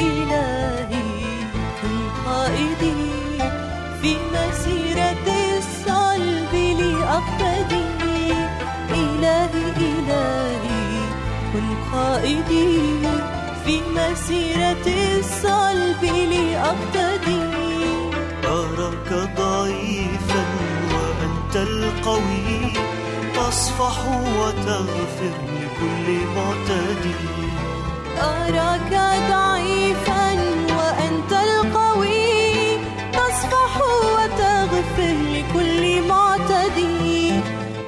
إلهي قائدي في مسيرة الصلب إلهي إلهي كن قائدي في مسيرة الصلب لأقتدي. أراك ضعيفا وأنت القوي تصفح وتغفر لكل معتدي. أراك ضعيفا وأنت القوي. وتغفر لكل معتدي.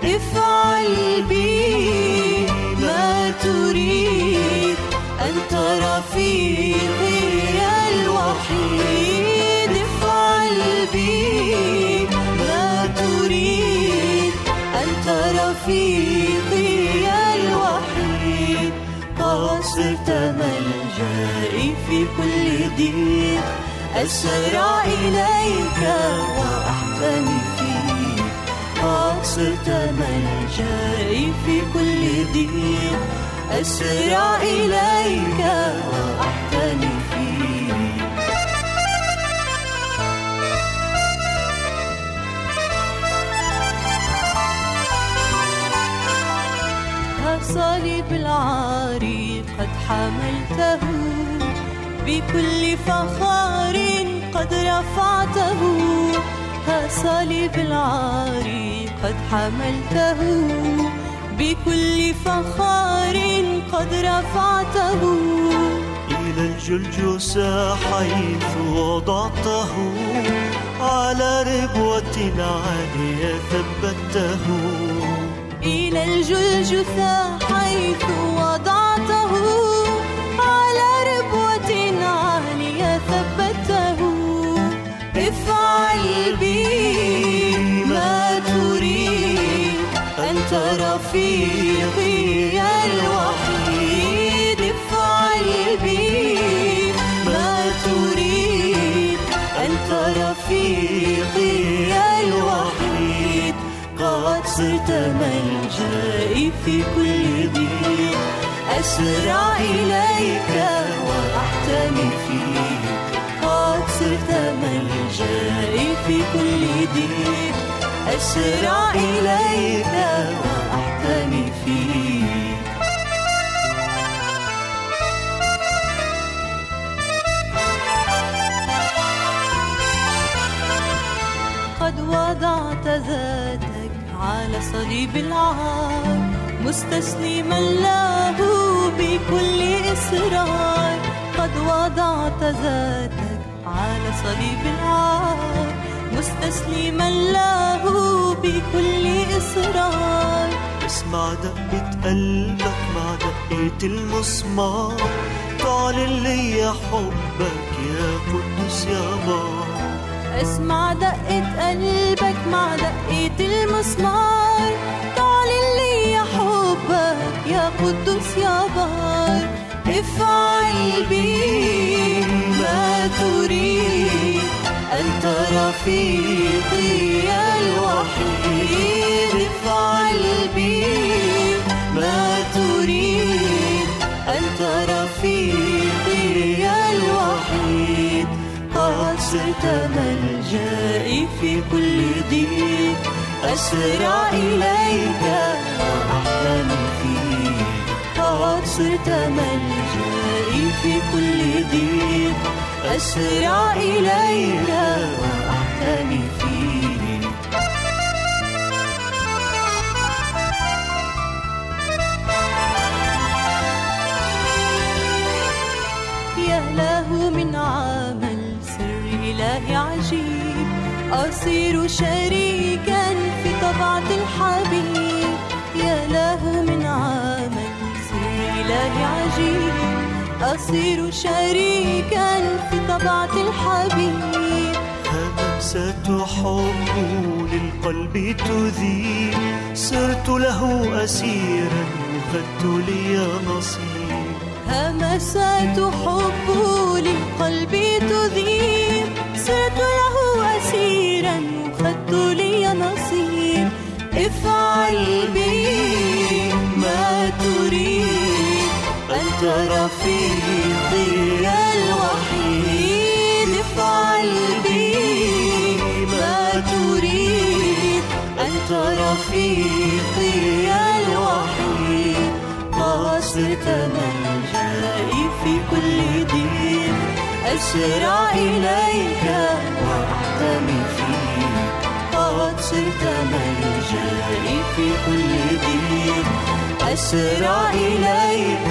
افعل تريد. أنت رفيق. أسرع إليك وأحتمي فيك. صرت ملجئي في كل ضيق أسرع إليك وأحتمي فيك. صليب العاري قد حملته. بكل فخار قد رفعته. ها صليب العار قد حملته. بكل فخار قد رفعته. إلى الجلجسة حيث وضعته. على ربوة عالية ثبته. إلى الجلجثة حيث وضعته. افعل بي ما تريد الوحيد افعل بي ما تريد الوحيد قد صرت في كل أسرع إليك وأحتمي فيك في كل ضيق أسرع إليك وأحتمي فيك. قد وضعت ذاتك على صليب العار. مستسلما له بكل إصرار قد وضعت ذاتك صليب العار مستسلما له بكل إصرار. اسمع دقة قلبك مع دقة المسمار. تعلن لي حبك يا قدوس يا بار اسمع دقة قلبك مع دقة المسمار. تعلن لي حبك يا قدوس يا بار افعل بي ما تريد أنت رفيقي الوحيد افعل بي ما تريد أنت رفيقي الوحيد قد صرت ملجئي في كل ضيق أسرع إليك قد صرت ملجئي في كل ضيق أسرع إليك وأحتمي فيك يا له من عمل سر إلهي عجيب. أصير شريكا في طبعة أصير شريكا في طبعة الحبيب. همسة حب للقلب تذيب. صرت له أسيرا وخدت لي نصيب. همسات حب للقلب تذيب. صرت له أسيرا وخدت لي نصيب. افعل بي ما تريد. أنت رفيقي الوحيد افعل بي ما تريد أنت رفيقي الوحيد؟ قصرت ملجئي في كل ضيق أسرع إليك وأحتمي فيك. قد صرت ملجئي في كل ضيق أسرع إليك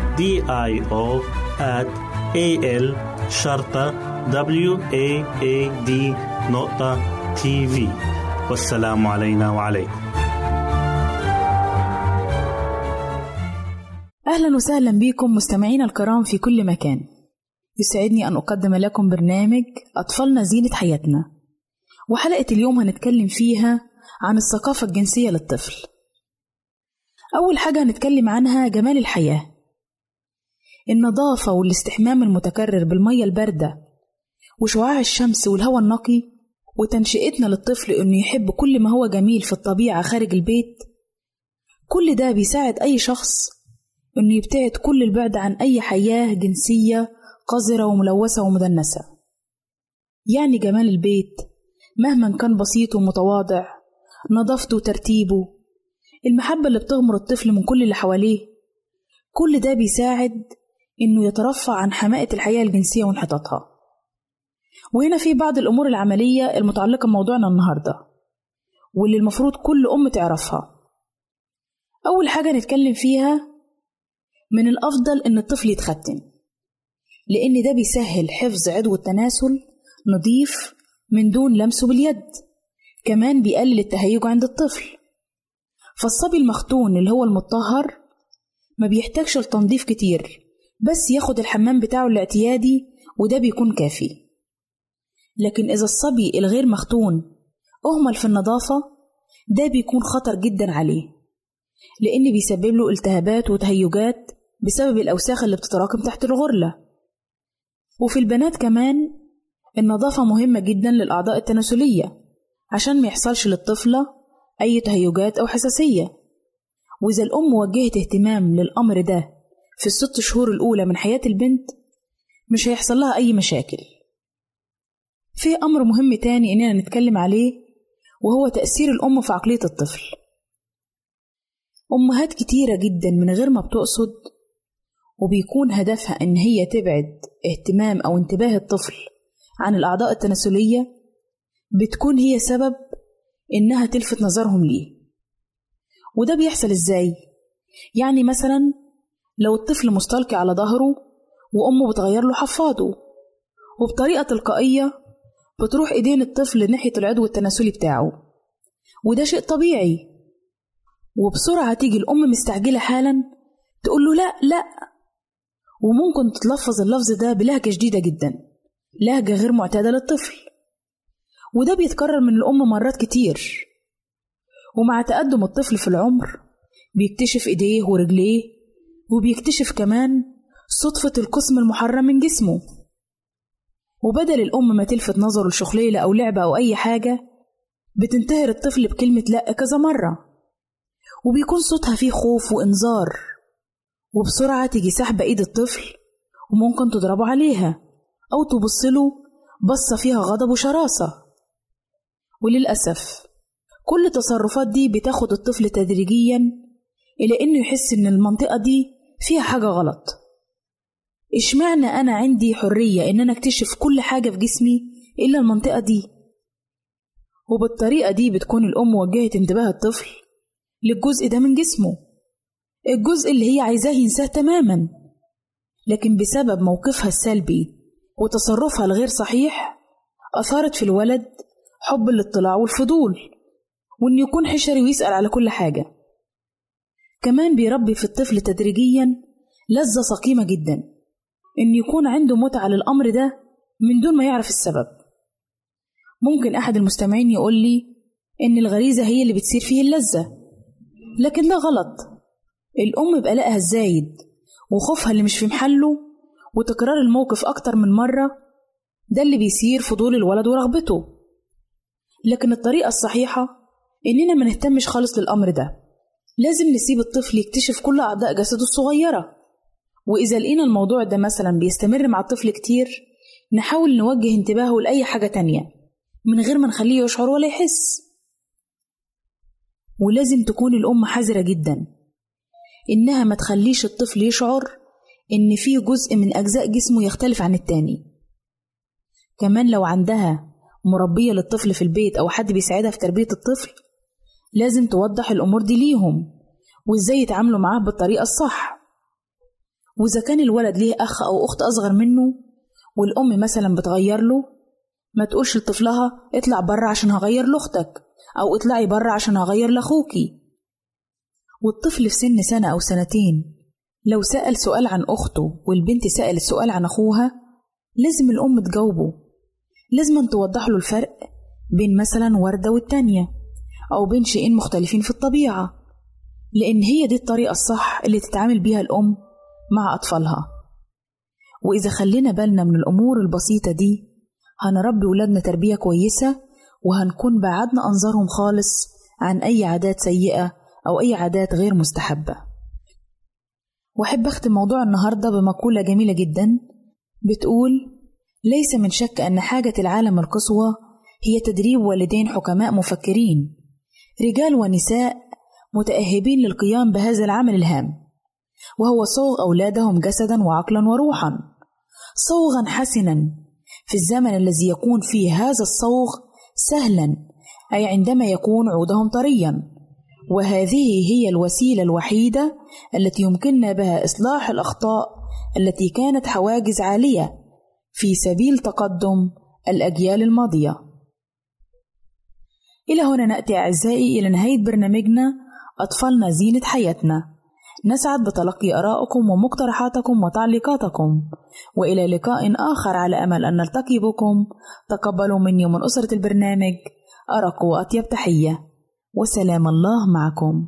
دي اي أو at a l شرطة w a a d نقطة تي في والسلام علينا وعليكم. أهلا وسهلا بكم مستمعينا الكرام في كل مكان. يسعدني أن أقدم لكم برنامج أطفالنا زينة حياتنا. وحلقة اليوم هنتكلم فيها عن الثقافة الجنسية للطفل. أول حاجة هنتكلم عنها جمال الحياة. النظافة والاستحمام المتكرر بالمية الباردة وشعاع الشمس والهواء النقي وتنشئتنا للطفل إنه يحب كل ما هو جميل في الطبيعة خارج البيت. كل ده بيساعد أي شخص إنه يبتعد كل البعد عن أي حياة جنسية قذرة وملوثة ومدنسة. يعني جمال البيت مهما كان بسيط ومتواضع نظافته وترتيبه المحبة اللي بتغمر الطفل من كل اللي حواليه كل ده بيساعد إنه يترفع عن حماقة الحياة الجنسية وانحطاطها. وهنا في بعض الأمور العملية المتعلقة بموضوعنا النهاردة واللي المفروض كل أم تعرفها. أول حاجة نتكلم فيها من الأفضل إن الطفل يتختن لأن ده بيسهل حفظ عضو التناسل نظيف من دون لمسه باليد كمان بيقلل التهيج عند الطفل. فالصبي المختون اللي هو المطهر ما بيحتاجش لتنظيف كتير بس ياخد الحمام بتاعه الاعتيادي وده بيكون كافي. لكن إذا الصبي الغير مختون أهمل في النظافة ده بيكون خطر جدا عليه. لأن بيسبب له التهابات وتهيجات بسبب الأوساخ اللي بتتراكم تحت الغرلة. وفي البنات كمان النظافة مهمة جدا للأعضاء التناسلية عشان ما يحصلش للطفلة أي تهيجات أو حساسية. وإذا الأم وجهت اهتمام للأمر ده في الست شهور الأولى من حياة البنت مش هيحصل لها أي مشاكل. في أمر مهم تاني إننا نتكلم عليه وهو تأثير الأم في عقلية الطفل. أمهات كتيرة جدا من غير ما بتقصد وبيكون هدفها إن هي تبعد اهتمام أو انتباه الطفل عن الأعضاء التناسلية بتكون هي سبب إنها تلفت نظرهم ليه. وده بيحصل إزاي؟ يعني مثلا لو الطفل مستلقي على ظهره وأمه بتغير له حفاضه. وبطريقة تلقائية بتروح إيدين الطفل ناحية العضو التناسلي بتاعه. وده شيء طبيعي. وبسرعة تيجي الأم مستعجلة حالا تقول له لا لا. وممكن تتلفظ اللفظ ده بلهجة شديدة جدا لهجة غير معتادة للطفل. وده بيتكرر من الأم مرات كتير. ومع تقدم الطفل في العمر بيكتشف إيديه ورجليه وبيكتشف كمان صدفة القسم المحرم من جسمه. وبدل الأم ما تلفت نظره لشخليلة أو لعبة أو أي حاجة بتنتهر الطفل بكلمة لأ كذا مرة. وبيكون صوتها فيه خوف وإنذار. وبسرعة تيجي سحبة إيد الطفل وممكن تضربه عليها أو تبصله بصة فيها غضب وشراسة. وللأسف كل التصرفات دي بتاخد الطفل تدريجيا إلى إنه يحس إن المنطقة دي فيها حاجة غلط. إشمعنى أنا عندي حرية إن أنا أكتشف كل حاجة في جسمي إلا المنطقة دي؟ وبالطريقة دي بتكون الأم وجهت انتباه الطفل للجزء ده من جسمه الجزء اللي هي عايزاه ينساه تماما. لكن بسبب موقفها السلبي وتصرفها الغير صحيح أثارت في الولد حب الاطلاع والفضول وإن يكون حشري ويسأل على كل حاجة. كمان بيربي في الطفل تدريجيا لذة سقيمة جدا. إن يكون عنده متعة للأمر ده من دون ما يعرف السبب. ممكن أحد المستمعين يقول لي إن الغريزة هي اللي بتصير فيه اللذة. لكن ده غلط. الأم بقلقها الزايد وخوفها اللي مش في محله وتكرار الموقف أكتر من مرة ده اللي بيصير فضول الولد ورغبته. لكن الطريقة الصحيحة إننا ما نهتمش خالص للأمر ده. لازم نسيب الطفل يكتشف كل أعضاء جسده الصغيرة. وإذا لقينا الموضوع ده مثلا بيستمر مع الطفل كتير نحاول نوجه انتباهه لأي حاجة تانية من غير ما نخليه يشعر ولا يحس. ولازم تكون الأم حذرة جدا إنها ما تخليش الطفل يشعر إن في جزء من أجزاء جسمه يختلف عن التاني. كمان لو عندها مربية للطفل في البيت أو حد بيساعدها في تربية الطفل لازم توضح الأمور دي ليهم وإزاي يتعاملوا معاه بالطريقة الصح. وإذا كان الولد ليه أخ أو أخت أصغر منه والأم مثلا بتغير له ما تقولش لطفلها اطلع بره عشان هغير لأختك أو اطلعي بره عشان هغير لأخوكي. والطفل في سن سنة أو سنتين لو سأل سؤال عن أخته والبنت سألت سؤال عن أخوها لازم الأم تجاوبه. لازم توضح له الفرق بين مثلا وردة والتانية. أو بين شيئين مختلفين في الطبيعة لأن هي دي الطريقة الصح اللي تتعامل بيها الأم مع أطفالها. وإذا خلينا بالنا من الأمور البسيطة دي هنربي ولادنا تربية كويسة وهنكون بعدنا أنظارهم خالص عن أي عادات سيئة أو أي عادات غير مستحبة. وأحب أختم موضوع النهاردة بمقولة جميلة جدا بتقول ليس من شك أن حاجة العالم القصوى هي تدريب والدين حكماء مفكرين رجال ونساء متأهبين للقيام بهذا العمل الهام وهو صوغ أولادهم جسدا وعقلا وروحا صوغا حسنا في الزمن الذي يكون فيه هذا الصوغ سهلا أي عندما يكون عودهم طريا وهذه هي الوسيلة الوحيدة التي يمكننا بها إصلاح الأخطاء التي كانت حواجز عالية في سبيل تقدم الأجيال الماضية. إلى هنا نأتي أعزائي إلى نهاية برنامجنا أطفالنا زينة حياتنا. نسعد بتلقي آرائكم ومقترحاتكم وتعليقاتكم. وإلى لقاء آخر على أمل أن نلتقي بكم. تقبلوا مني ومن أسرة البرنامج. أرق وأطيب تحية. وسلام الله معكم.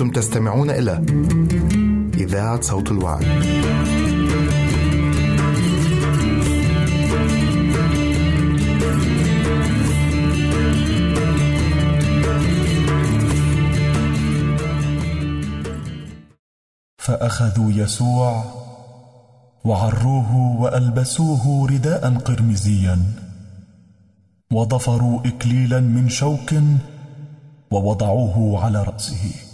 أنتم تستمعون إلى إذاعة صوت الوعي. فأخذوا يسوع وعروه وألبسوه رداء قرمزيا وضفروا إكليلا من شوك ووضعوه على رأسه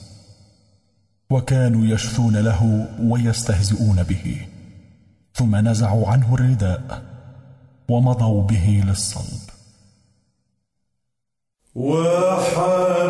وكانوا يشثون له ويستهزئون به. ثم نزعوا عنه الرداء ومضوا به للصلب. وحبيبي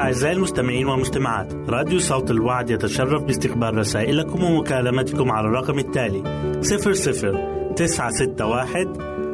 أعزائي المستمعين والمستمعات راديو صوت الوعد يتشرف باستقبال رسائلكم ومكالمتكم على الرقم التالي 00 961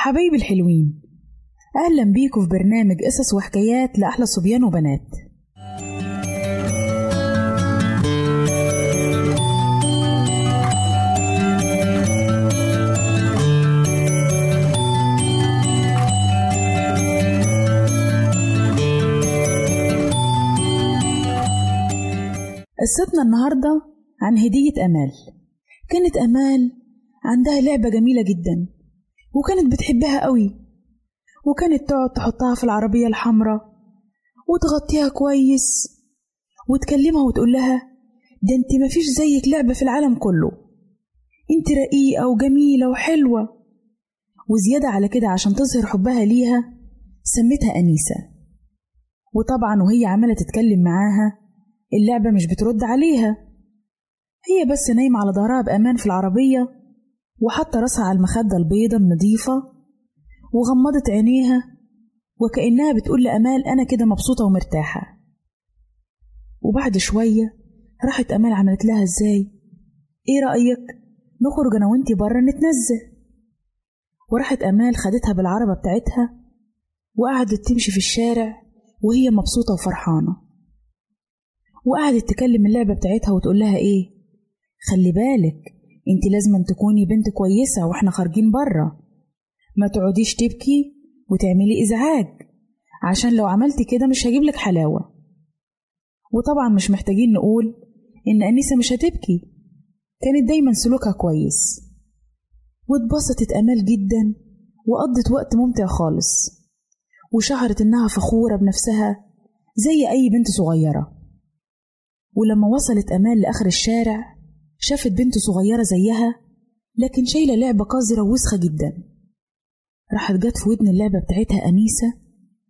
حبايبي الحلوين أهلا بيكم في برنامج قصص وحكايات لأحلى صبيان وبنات. قصتنا النهاردة عن هدية أمال. كانت أمال عندها لعبة جميلة جدا. وكانت بتحبها قوي وكانت تقعد تحطها في العربية الحمراء وتغطيها كويس وتكلمها وتقول لها ده انت مفيش زيك لعبة في العالم كله انت رقيقة وجميلة وحلوة. وزيادة على كده عشان تظهر حبها ليها سمتها أنيسة. وطبعا وهي عمالة تتكلم معاها اللعبة مش بترد عليها. هي بس نايمة على ظهرها بأمان في العربية وحاطة راسها على المخدة البيضة النظيفة وغمضت عينيها وكأنها بتقول لأمال أنا كده مبسوطة ومرتاحة. وبعد شوية راحت أمال عملت لها إزاي؟ إيه رأيك نخرج أنا وإنتي برا نتنزه؟ وراحت أمال خدتها بالعربة بتاعتها وقعدت تمشي في الشارع وهي مبسوطة وفرحانة. وقعدت تكلم اللعبة بتاعتها وتقول لها إيه؟ خلي بالك انت لازم تكوني بنت كويسة وإحنا خارجين برا. ما تقعديش تبكي وتعملي إزعاج. عشان لو عملتي كده مش هجيبلك حلاوة. وطبعا مش محتاجين نقول إن أنيسة مش هتبكي. كانت دايما سلوكها كويس. واتبسطت أمال جدا وقضت وقت ممتع خالص. وشعرت إنها فخورة بنفسها زي أي بنت صغيرة. ولما وصلت أمال لآخر الشارع شافت بنت صغيرة زيها لكن شايلة لعبة قذرة ووسخة جدا. راحت جت في ودن اللعبة بتاعتها أنيسة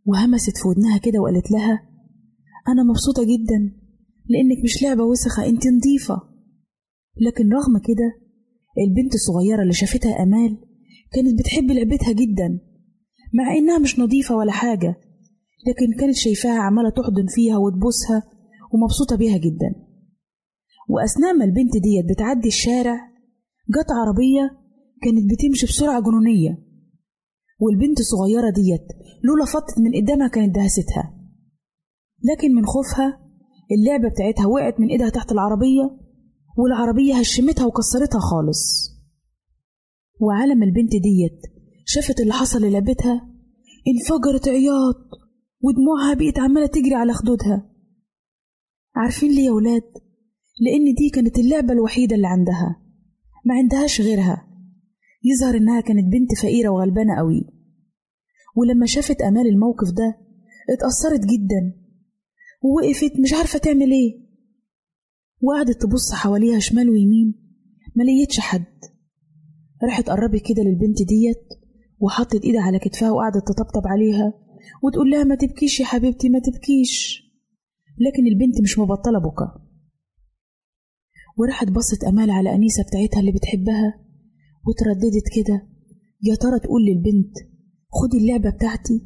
وهمست في ودنها كده وقالت لها أنا مبسوطة جدا لأنك مش لعبة وسخة أنت نظيفة. لكن رغم كده البنت الصغيرة اللي شافتها أمال كانت بتحب لعبتها جدا مع إنها مش نظيفة ولا حاجة لكن كانت شايفاها عمالة تحضن فيها وتبوسها ومبسوطة بيها جدا. وأثناء ما البنت ديت بتعدي الشارع جت عربية كانت بتمشي بسرعة جنونية. والبنت الصغيرة ديت لولا فطت من قدامها كانت دهستها. لكن من خوفها اللعبة بتاعتها وقعت من إيدها تحت العربية والعربية هشمتها وكسرتها خالص. وعلم البنت ديت شافت اللي حصل للعبتها انفجرت عياط ودموعها بقت عمالة تجري على خدودها. عارفين ليه يا ولاد؟ لأن دي كانت اللعبة الوحيدة اللي عندها. ما عندهاش غيرها. يظهر إنها كانت بنت فقيرة وغلبانة قوي. ولما شافت أمال الموقف ده اتأثرت جدا. ووقفت مش عارفة تعمل إيه. وقعدت تبص حواليها شمال ويمين. ما لقيتش حد. راحت قربت كده للبنت ديت وحطت إيدها على كتفها وقعدت تطبطب عليها وتقول لها ما تبكيش يا حبيبتي ما تبكيش. لكن البنت مش مبطلة بكا. وراحت بصت أمال على أنيسة بتاعتها اللي بتحبها وترددت كده. يا ترى تقول للبنت خدي اللعبة بتاعتي؟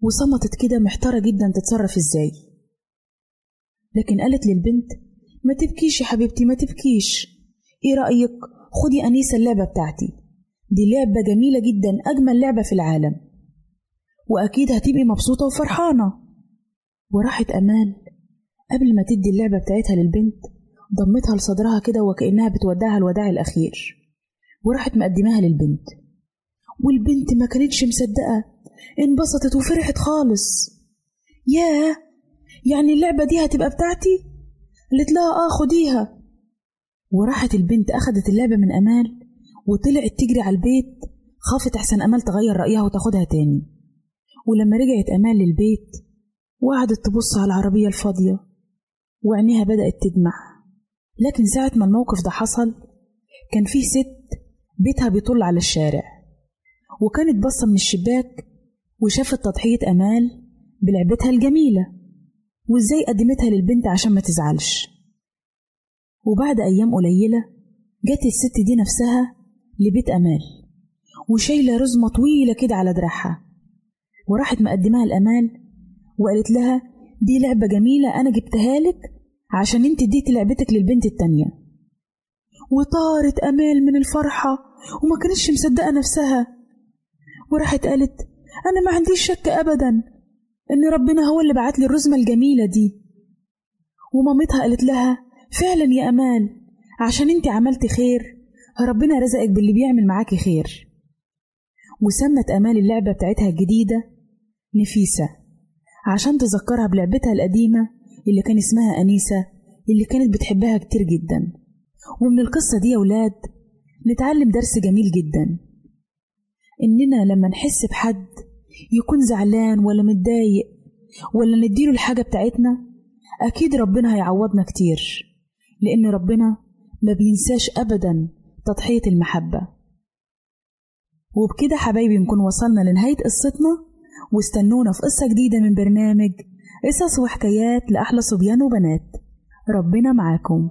وصمتت كده محتارة جدا تتصرف إزاي. لكن قالت للبنت ما تبكيش يا حبيبتي ما تبكيش. إيه رأيك؟ خدي أنيسة اللعبة بتاعتي. دي لعبة جميلة جدا أجمل لعبة في العالم. وأكيد هتبقي مبسوطة وفرحانة. وراحت أمال قبل ما تدي اللعبة بتاعتها للبنت ضمتها لصدرها كده وكأنها بتودعها الوداع الأخير وراحت مقدماها للبنت. والبنت ما كانتش مصدقة انبسطت وفرحت خالص. ياه يعني اللعبة دي هتبقى بتاعتي؟ قالت لها آه خديها. وراحت البنت أخدت اللعبة من أمال وطلعت تجري على البيت. خافت أحسن أمال تغير رأيها وتاخدها تاني. ولما رجعت أمال للبيت وقعدت تبص على العربية الفاضية وعينيها بدأت تدمع. لكن ساعة ما الموقف ده حصل كان فيه ست بيتها بيطل على الشارع وكانت باصة من الشباك وشافت تضحية أمال بلعبتها الجميلة وإزاي قدمتها للبنت عشان ما تزعلش. وبعد أيام قليلة جت الست دي نفسها لبيت أمال وشايلة رزمة طويلة كده على دراعها وراحت مقدماها لأمال وقالت لها دي لعبة جميلة أنا جبتها لك عشان انت اديتي لعبتك للبنت التانية. وطارت أمال من الفرحة وما كانتش مصدقة نفسها. وراحت قالت أنا ما عنديش شك أبدا إن ربنا هو اللي بعت لي الرزمة الجميلة دي. ومامتها قالت لها فعلا يا أمال عشان انت عملتي خير ربنا رزقك باللي بيعمل معاكي خير. وسمت أمال اللعبة بتاعتها الجديدة نفيسة عشان تذكرها بلعبتها القديمة اللي كان اسمها أنيسة اللي كانت بتحبها كتير جدا. ومن القصة دي يا ولاد نتعلم درس جميل جدا. إننا لما نحس بحد يكون زعلان ولا متضايق ولا نديله الحاجة بتاعتنا أكيد ربنا هيعوضنا كتير. لأن ربنا ما بينساش أبدا تضحية المحبة. وبكده حبايبي نكون وصلنا لنهاية قصتنا واستنونا في قصة جديدة من برنامج قصص وحكايات لأحلى صبيان وبنات. ربنا معاكم.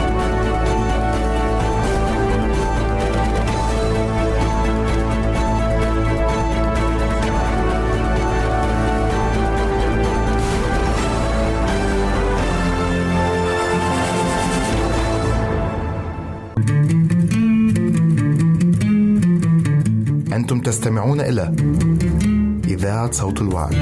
تستمعون إلى إذاعة صوت الوعد.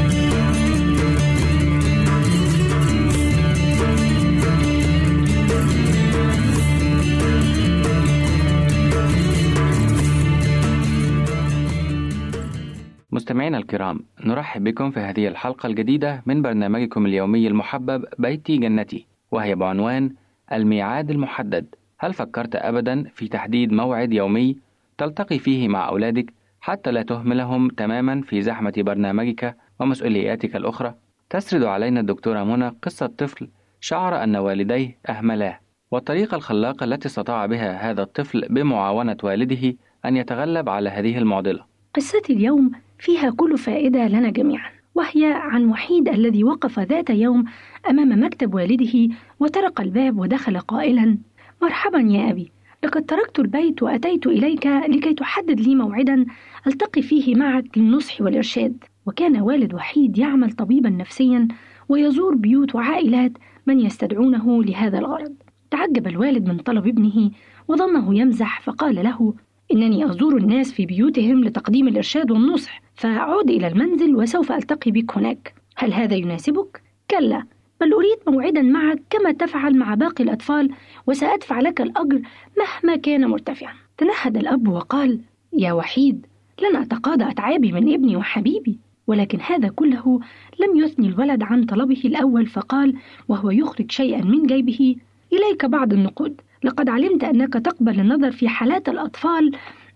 مستمعينا الكرام نرحب بكم في هذه الحلقة الجديدة من برنامجكم اليومي المحبب بيتي جنتي وهي بعنوان الميعاد المحدد هل فكرت أبدا في تحديد موعد يومي تلتقي فيه مع أولادك حتى لا تهملهم تماما في زحمة برنامجك ومسؤولياتك الأخرى. تسرد علينا الدكتورة منى قصة طفل شعر أن والديه أهملاه والطريقة الخلاقة التي استطاع بها هذا الطفل بمعاونة والده أن يتغلب على هذه المعضلة. قصتي اليوم فيها كل فائدة لنا جميعا وهي عن وحيد الذي وقف ذات يوم أمام مكتب والده وطرق الباب ودخل قائلا مرحبا يا أبي. لقد تركت البيت وأتيت إليك لكي تحدد لي موعدا ألتقي فيه معك للنصح والإرشاد. وكان والد وحيد يعمل طبيبا نفسيا ويزور بيوت وعائلات من يستدعونه لهذا الغرض. تعجب الوالد من طلب ابنه وظنه يمزح فقال له إنني أزور الناس في بيوتهم لتقديم الإرشاد والنصح فعود إلى المنزل وسوف ألتقي بك هناك. هل هذا يناسبك؟ كلا. بل أريد موعدا معك كما تفعل مع باقي الأطفال وسأدفع لك الأجر مهما كان مرتفعا. تنهد الأب وقال يا وحيد لن أتقاضى أتعابي من ابني وحبيبي. ولكن هذا كله لم يثني الولد عن طلبه الأول فقال وهو يخرج شيئا من جيبه. إليك بعض النقود لقد علمت أنك تقبل النظر في حالات الأطفال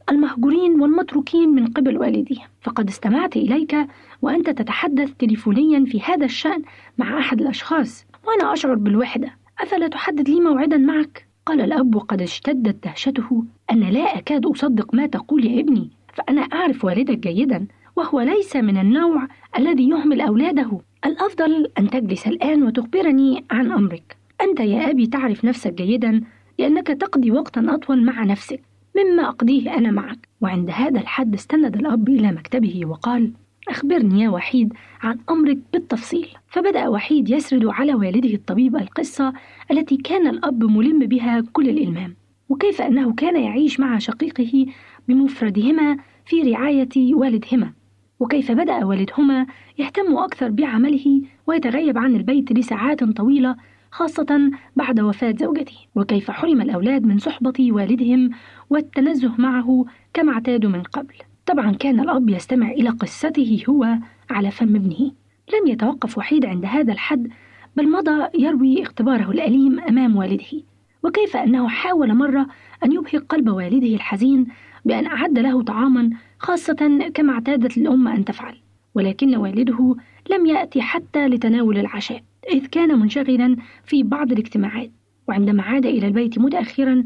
المهجورين والمتروكين من قبل والديهم. فقد استمعت إليك وأنت تتحدث تليفونيا في هذا الشأن مع أحد الأشخاص. وأنا أشعر بالوحدة. أفلا تحدد لي موعدا معك؟ قال الأب وقد اشتدت دهشته أن لا أكاد أصدق ما تقول يا ابني. فأنا أعرف والدك جيدا وهو ليس من النوع الذي يهمل أولاده. الأفضل أن تجلس الآن وتخبرني عن أمرك. أنت يا أبي تعرف نفسك جيدا لأنك تقضي وقتا أطول مع نفسك. مما أقضيه أنا معك. وعند هذا الحد استند الأب إلى مكتبه وقال أخبرني يا وحيد عن أمرك بالتفصيل. فبدأ وحيد يسرد على والده الطبيب القصة التي كان الأب ملم بها كل الإلمام. وكيف أنه كان يعيش مع شقيقه بمفردهما في رعاية والدهما. وكيف بدأ والدهما يهتم أكثر بعمله ويتغيب عن البيت لساعات طويلة خاصة بعد وفاة زوجته. وكيف حرم الأولاد من صحبة والدهم والتنزه معه كما اعتادوا من قبل. طبعا كان الأب يستمع إلى قصته هو على فم ابنه. لم يتوقف وحيد عند هذا الحد بل مضى يروي اختباره الأليم أمام والده. وكيف أنه حاول مرة أن يبهق قلب والده الحزين بأن أعد له طعاما خاصة كما اعتادت الأم أن تفعل. ولكن والده لم يأتي حتى لتناول العشاء. إذ كان منشغلا في بعض الاجتماعات وعندما عاد إلى البيت متأخرا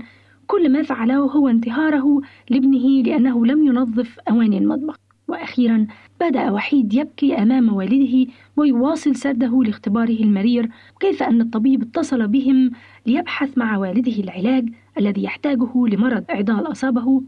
كل ما فعله هو انتهاره لابنه لأنه لم ينظف أواني المطبخ. وأخيرا بدأ وحيد يبكي أمام والده ويواصل سرده لاختباره المرير وكيف أن الطبيب اتصل بهم ليبحث مع والده العلاج الذي يحتاجه لمرض إعضال أصابه.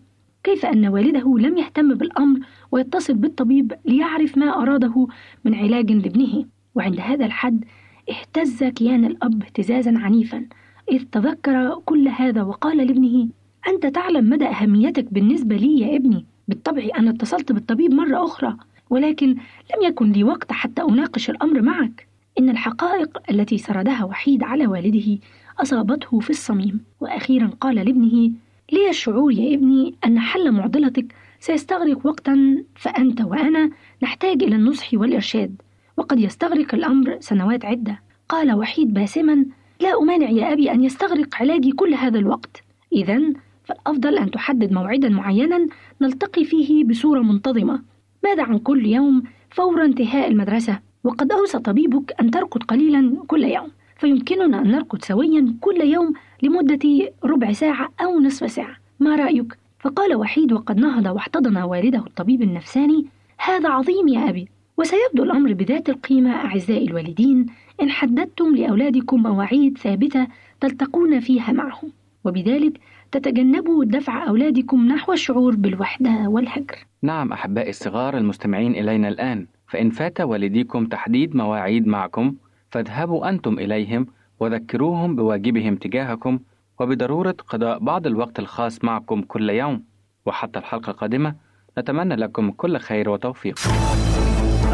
كيف أن والده لم يهتم بالأمر ويتصل بالطبيب ليعرف ما أراده من علاج لابنه. وعند هذا الحد اهتز كيان الأب اهتزازا عنيفا إذ تذكر كل هذا وقال لابنه أنت تعلم مدى أهميتك بالنسبة لي يا ابني. بالطبع أنا اتصلت بالطبيب مرة أخرى ولكن لم يكن لي وقت حتى أناقش الأمر معك. إن الحقائق التي سردها وحيد على والده أصابته في الصميم. وأخيرا قال لابنه لي الشعور يا ابني أن حل معضلتك سيستغرق وقتا فأنت وأنا نحتاج إلى النصح والإرشاد. وقد يستغرق الأمر سنوات عدة. قال وحيد باسما لا أمانع يا أبي أن يستغرق علاجي كل هذا الوقت. إذا فالأفضل أن تحدد موعدا معينا نلتقي فيه بصورة منتظمة. ماذا عن كل يوم فور انتهاء المدرسة؟ وقد أوصى طبيبك أن ترقد قليلا كل يوم. فيمكننا أن نرقد سويا كل يوم لمدة ربع ساعة أو نصف ساعة. ما رأيك؟ فقال وحيد وقد نهض واحتضن والده الطبيب النفساني هذا عظيم يا أبي. وسيبدو الأمر بذات القيمة أعزائي الوالدين إن حددتم لأولادكم مواعيد ثابتة تلتقون فيها معهم وبذلك تتجنبوا دفع أولادكم نحو الشعور بالوحدة والهجر. نعم أحبائي الصغار المستمعين إلينا الآن فإن فات والديكم تحديد مواعيد معكم فاذهبوا أنتم إليهم وذكروهم بواجبهم تجاهكم وبضرورة قضاء بعض الوقت الخاص معكم كل يوم وحتى الحلقة القادمة نتمنى لكم كل خير وتوفيق.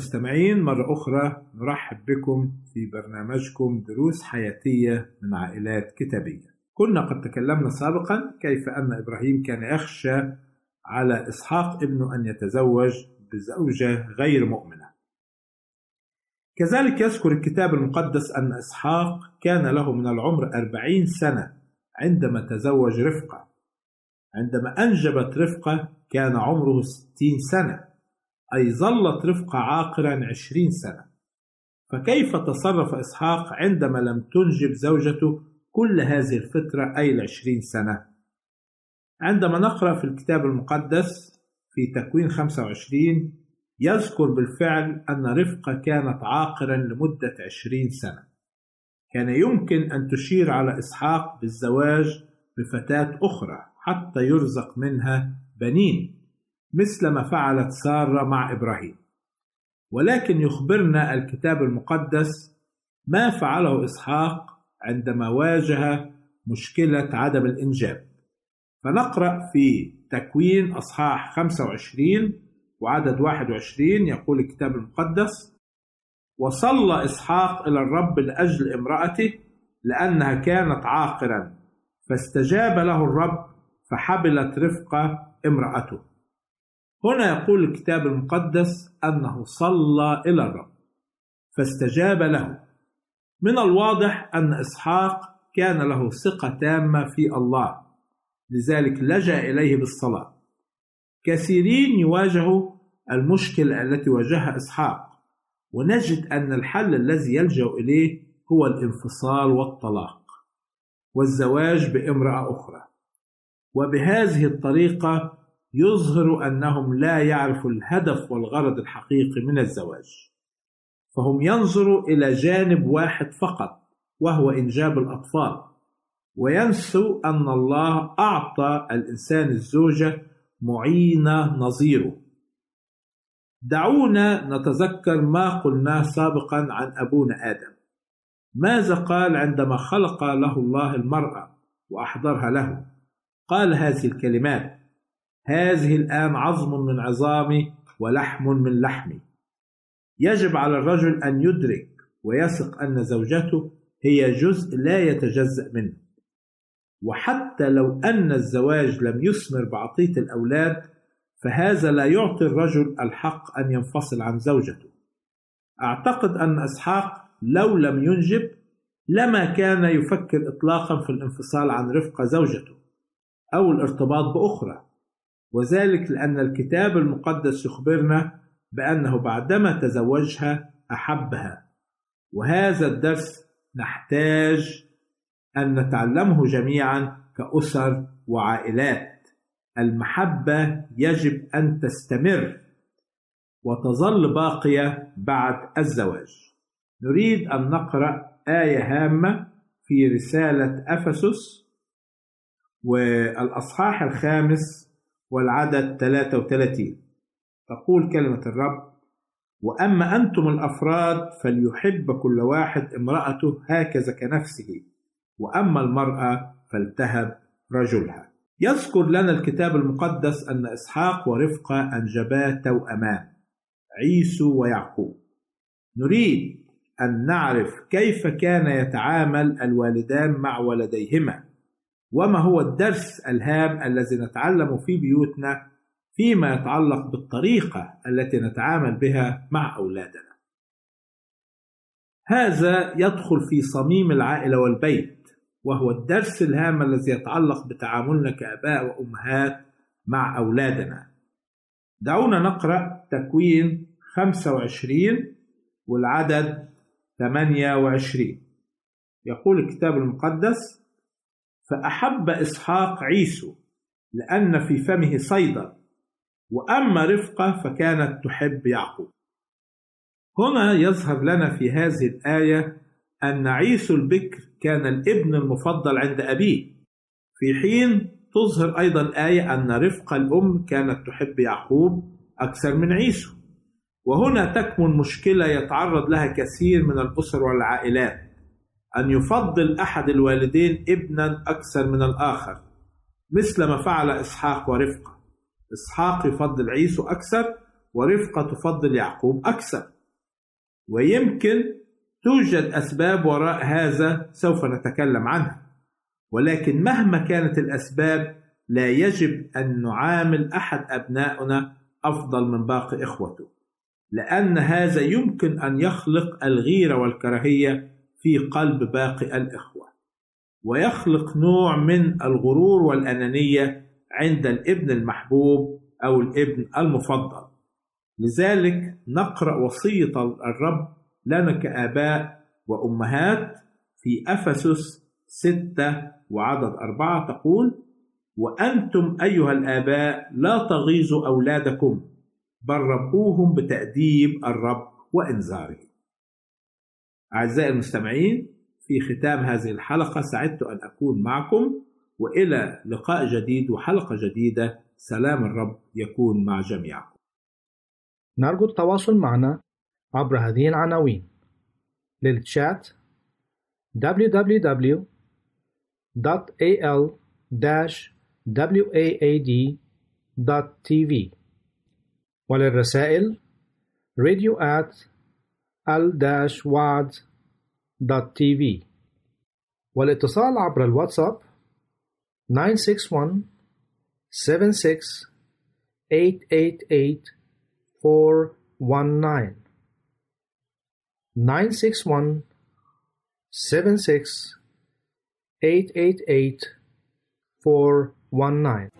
المستمعين مرة أخرى نرحب بكم في برنامجكم دروس حياتية من عائلات كتابية. كنا قد تكلمنا سابقا كيف أن إبراهيم كان يخشى على إسحاق ابنه أن يتزوج بزوجة غير مؤمنة. كذلك يذكر الكتاب المقدس أن إسحاق كان له من العمر أربعين سنة عندما تزوج رفقة. عندما أنجبت رفقة كان عمره ستين سنة. أي ظلت رفقة عاقرا عشرين سنة. فكيف تصرف إسحاق عندما لم تنجب زوجته كل هذه الفترة أي العشرين سنة؟ عندما نقرأ في الكتاب المقدس في تكوين 25 يذكر بالفعل أن رفقة كانت عاقرا لمدة عشرين سنة. كان يمكن أن تشير على إسحاق بالزواج بفتاة أخرى حتى يرزق منها بنين. مثل ما فعلت سارة مع إبراهيم. ولكن يخبرنا الكتاب المقدس ما فعله إسحاق عندما واجه مشكلة عدم الإنجاب. فنقرأ في تكوين أصحاح 25 وعدد 21 يقول الكتاب المقدس وصلى إسحاق إلى الرب لأجل امرأته لأنها كانت عاقرا فاستجاب له الرب فحبلت رفقة امرأته. هنا يقول الكتاب المقدس أنه صلى إلى الرب فاستجاب له. من الواضح أن إسحاق كان له ثقة تامة في الله لذلك لجأ إليه بالصلاة. كثيرين يواجهوا المشكلة التي واجهها إسحاق ونجد أن الحل الذي يلجأ إليه هو الانفصال والطلاق والزواج بامرأة أخرى. وبهذه الطريقة يظهر أنهم لا يعرفوا الهدف والغرض الحقيقي من الزواج. فهم ينظروا إلى جانب واحد فقط وهو إنجاب الأطفال. وينسوا أن الله أعطى الإنسان الزوجة معينة نظيره. دعونا نتذكر ما قلناه سابقا عن أبونا آدم. ماذا قال عندما خلق له الله المرأة وأحضرها له؟ قال هذه الكلمات هذه الآن عظم من عظامي ولحم من لحمي. يجب على الرجل أن يدرك ويثق أن زوجته هي جزء لا يتجزأ منه. وحتى لو أن الزواج لم يثمر بعطية الأولاد فهذا لا يعطي الرجل الحق أن ينفصل عن زوجته. أعتقد أن إسحاق لو لم ينجب لما كان يفكر إطلاقا في الانفصال عن رفقة زوجته أو الارتباط بأخرى. وذلك لأن الكتاب المقدس يخبرنا بأنه بعدما تزوجها أحبها. وهذا الدرس نحتاج أن نتعلمه جميعا كأسر وعائلات. المحبة يجب أن تستمر وتظل باقية بعد الزواج. نريد أن نقرأ آية هامة في رسالة أفسس والأصحاح الخامس والعدد 33 تقول كلمة الرب وأما أنتم الأفراد فليحب كل واحد امرأته هكذا كنفسه وأما المرأة فلتهب رجلها. يذكر لنا الكتاب المقدس أن إسحاق ورفقة أنجبا توأمان عيسو ويعقوب. نريد أن نعرف كيف كان يتعامل الوالدان مع ولديهما. وما هو الدرس الهام الذي نتعلم في بيوتنا فيما يتعلق بالطريقة التي نتعامل بها مع أولادنا. هذا يدخل في صميم العائلة والبيت، وهو الدرس الهام الذي يتعلق بتعاملنا كآباء وأمهات مع أولادنا. دعونا نقرأ تكوين 25 والعدد 28 يقول الكتاب المقدس فأحب إسحاق عيسو لأن في فمه صيدا وأما رفقة فكانت تحب يعقوب. هنا يظهر لنا في هذه الآية أن عيسو البكر كان الابن المفضل عند أبيه. في حين تظهر أيضا الآية أن رفقة الأم كانت تحب يعقوب أكثر من عيسو. وهنا تكمن مشكلة يتعرض لها كثير من الأسر والعائلات. أن يفضل أحد الوالدين ابنا أكثر من الآخر مثل ما فعل إسحاق ورفقة. إسحاق يفضل عيسو أكثر ورفقة تفضل يعقوب أكثر. ويمكن توجد أسباب وراء هذا سوف نتكلم عنها. ولكن مهما كانت الأسباب لا يجب أن نعامل أحد أبنائنا أفضل من باقي إخوته لأن هذا يمكن أن يخلق الغيرة والكراهية في قلب باقي الإخوة. ويخلق نوع من الغرور والأنانية عند الابن المحبوب أو الابن المفضل. لذلك نقرأ وصية الرب لنا كآباء وأمهات في أفسس ستة وعدد أربعة تقول وأنتم أيها الآباء لا تغيظوا أولادكم بل ربوهم بتأديب الرب وإنذاره. أعزائي المستمعين في ختام هذه الحلقة سعدت أن أكون معكم وإلى لقاء جديد وحلقة جديدة. سلام الرب يكون مع جميعكم. نرجو التواصل معنا عبر هذه العناوين. للتشات www.al-waad.tv وللرسائل radio at al-waad.tv والاتصال عبر الواتساب 961 76 888 419 961 76 888 419